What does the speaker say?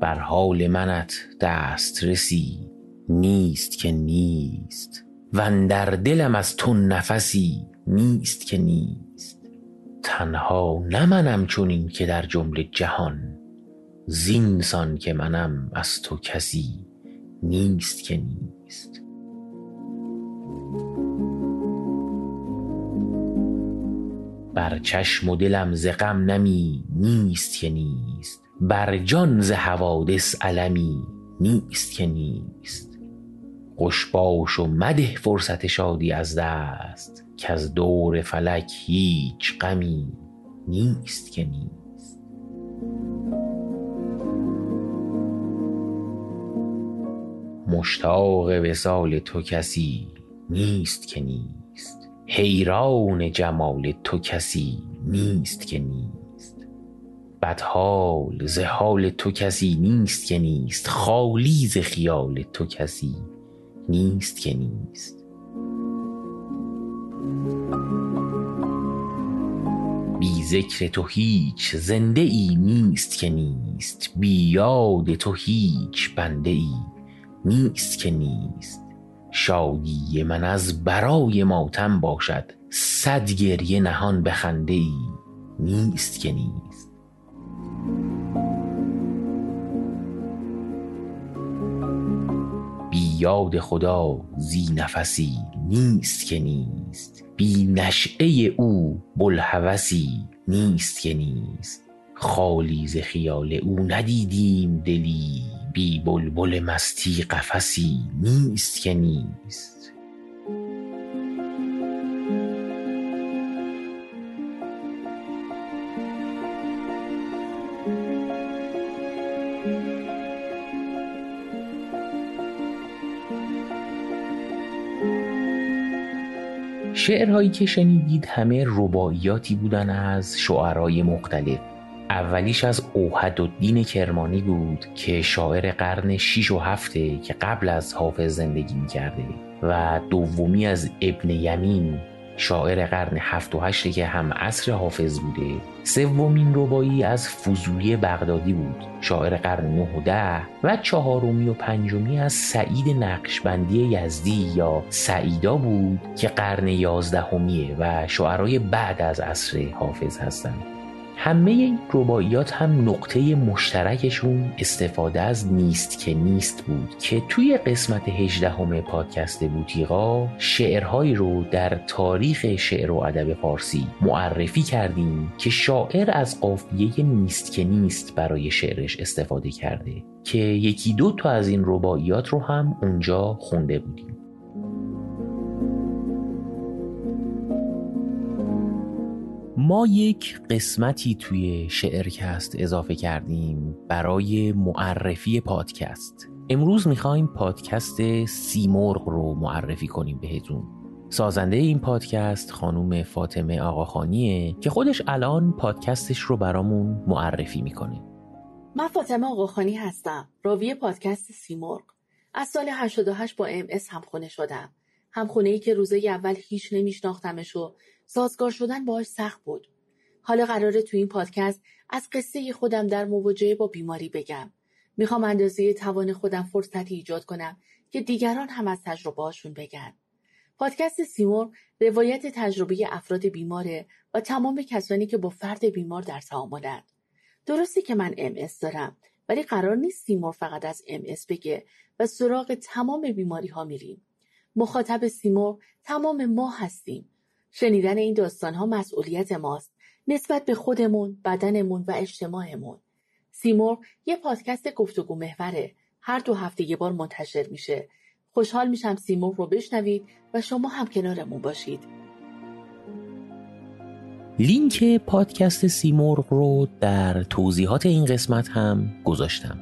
بر حال منت دسترسی نیست که نیست و در دلم از تو نفسی نیست که نیست تنها نه منم چنین که در جمله جهان زینسان که منم از تو کسی نیست که نیست بر چشم و دلم ز غم نمی نیست که نیست بر جان ز حوادث المی نیست که نیست. خوش باش و مده فرصت شادی از دست کز دور فلک هیچ غمی نیست که نیست. مشتاق وصال تو کسی نیست که نیست. حیران جمال تو کسی نیست که نیست. بدحال ز حال تو کسی نیست که نیست. خالی ز خیال تو کسی نیست که نیست. بی ذکر تو هیچ زنده ای نیست که نیست. بی یاد تو هیچ بنده ای نیست که نیست. شادی من از برای ماتم باشد. صد گریه نهان به ای نیست که نیست. یاد خدا زی نفسی نیست که نیست. بی نشأه او بوالهوسی نیست که نیست. خالی ز خیال او ندیدیم دلی. بی بلبل مستی قفسی نیست که نیست. شعرهایی که شنیدید همه رباعیاتی بودن از شعرای مختلف. اولیش از اوحدالدین کرمانی بود که شاعر قرن 6 و هفته که قبل از حافظ زندگی می‌کرده و دومی از ابن یمین شاعر قرن هفت و هشته که هم عصر حافظ بوده سومین ربایی از فضولی بغدادی بود. شاعر قرن نه و ده و چهارمی و پنجمی از سعید نقشبندی یزدی یا سعیدا بود که قرن یازدهمیه و شعرای بعد از عصر حافظ هستند. همه این رباعیات هم نقطه مشترکشون استفاده از نیست که نیست بود که توی قسمت هجدهم پادکست بوتیقا شعرهایی رو در تاریخ شعر و ادب فارسی معرفی کردیم که شاعر از قافیه نیست که نیست برای شعرش استفاده کرده که یکی دو تا از این رباعیات رو هم اونجا خونده بودیم. ما یک قسمتی توی شعرکست اضافه کردیم برای معرفی پادکست. امروز می‌خوایم پادکست سیمرغ رو معرفی کنیم بهتون. سازنده این پادکست خانوم فاطمه آقاخانیه که خودش الان پادکستش رو برامون معرفی می‌کنه. من فاطمه آقاخانی هستم راوی پادکست سیمرغ. از سال 88 با ام اس همخونه شدم. همخونه ای که روزه اول هیچ نمیشناختمش و سازگار شدن باهاش سخت بود. حالا قراره تو این پادکست از قصه خودم در مواجهه با بیماری بگم. می‌خوام اندازه توان خودم فرصتی ایجاد کنم که دیگران هم از تجربهاشون بگن. پادکست سیمور روایت تجربه افراد بیماره و تمام کسانی که با فرد بیمار در تعاملند. درسته که من ام دارم ولی قرار نیست سیمور فقط از ام بگه و سراغ تمام بیماری ها میریم. مخاطب سیمور تمام ما هستیم شنیدن این داستان ها مسئولیت ماست نسبت به خودمون، بدنمون و اجتماعمون. سیمور یه پادکست گفتگو محوره. هر دو هفته یه بار منتشر میشه. خوشحال میشم سیمور رو بشنوید و شما هم کنارمون باشید. لینک پادکست سیمرغ رو در توضیحات این قسمت هم گذاشتم.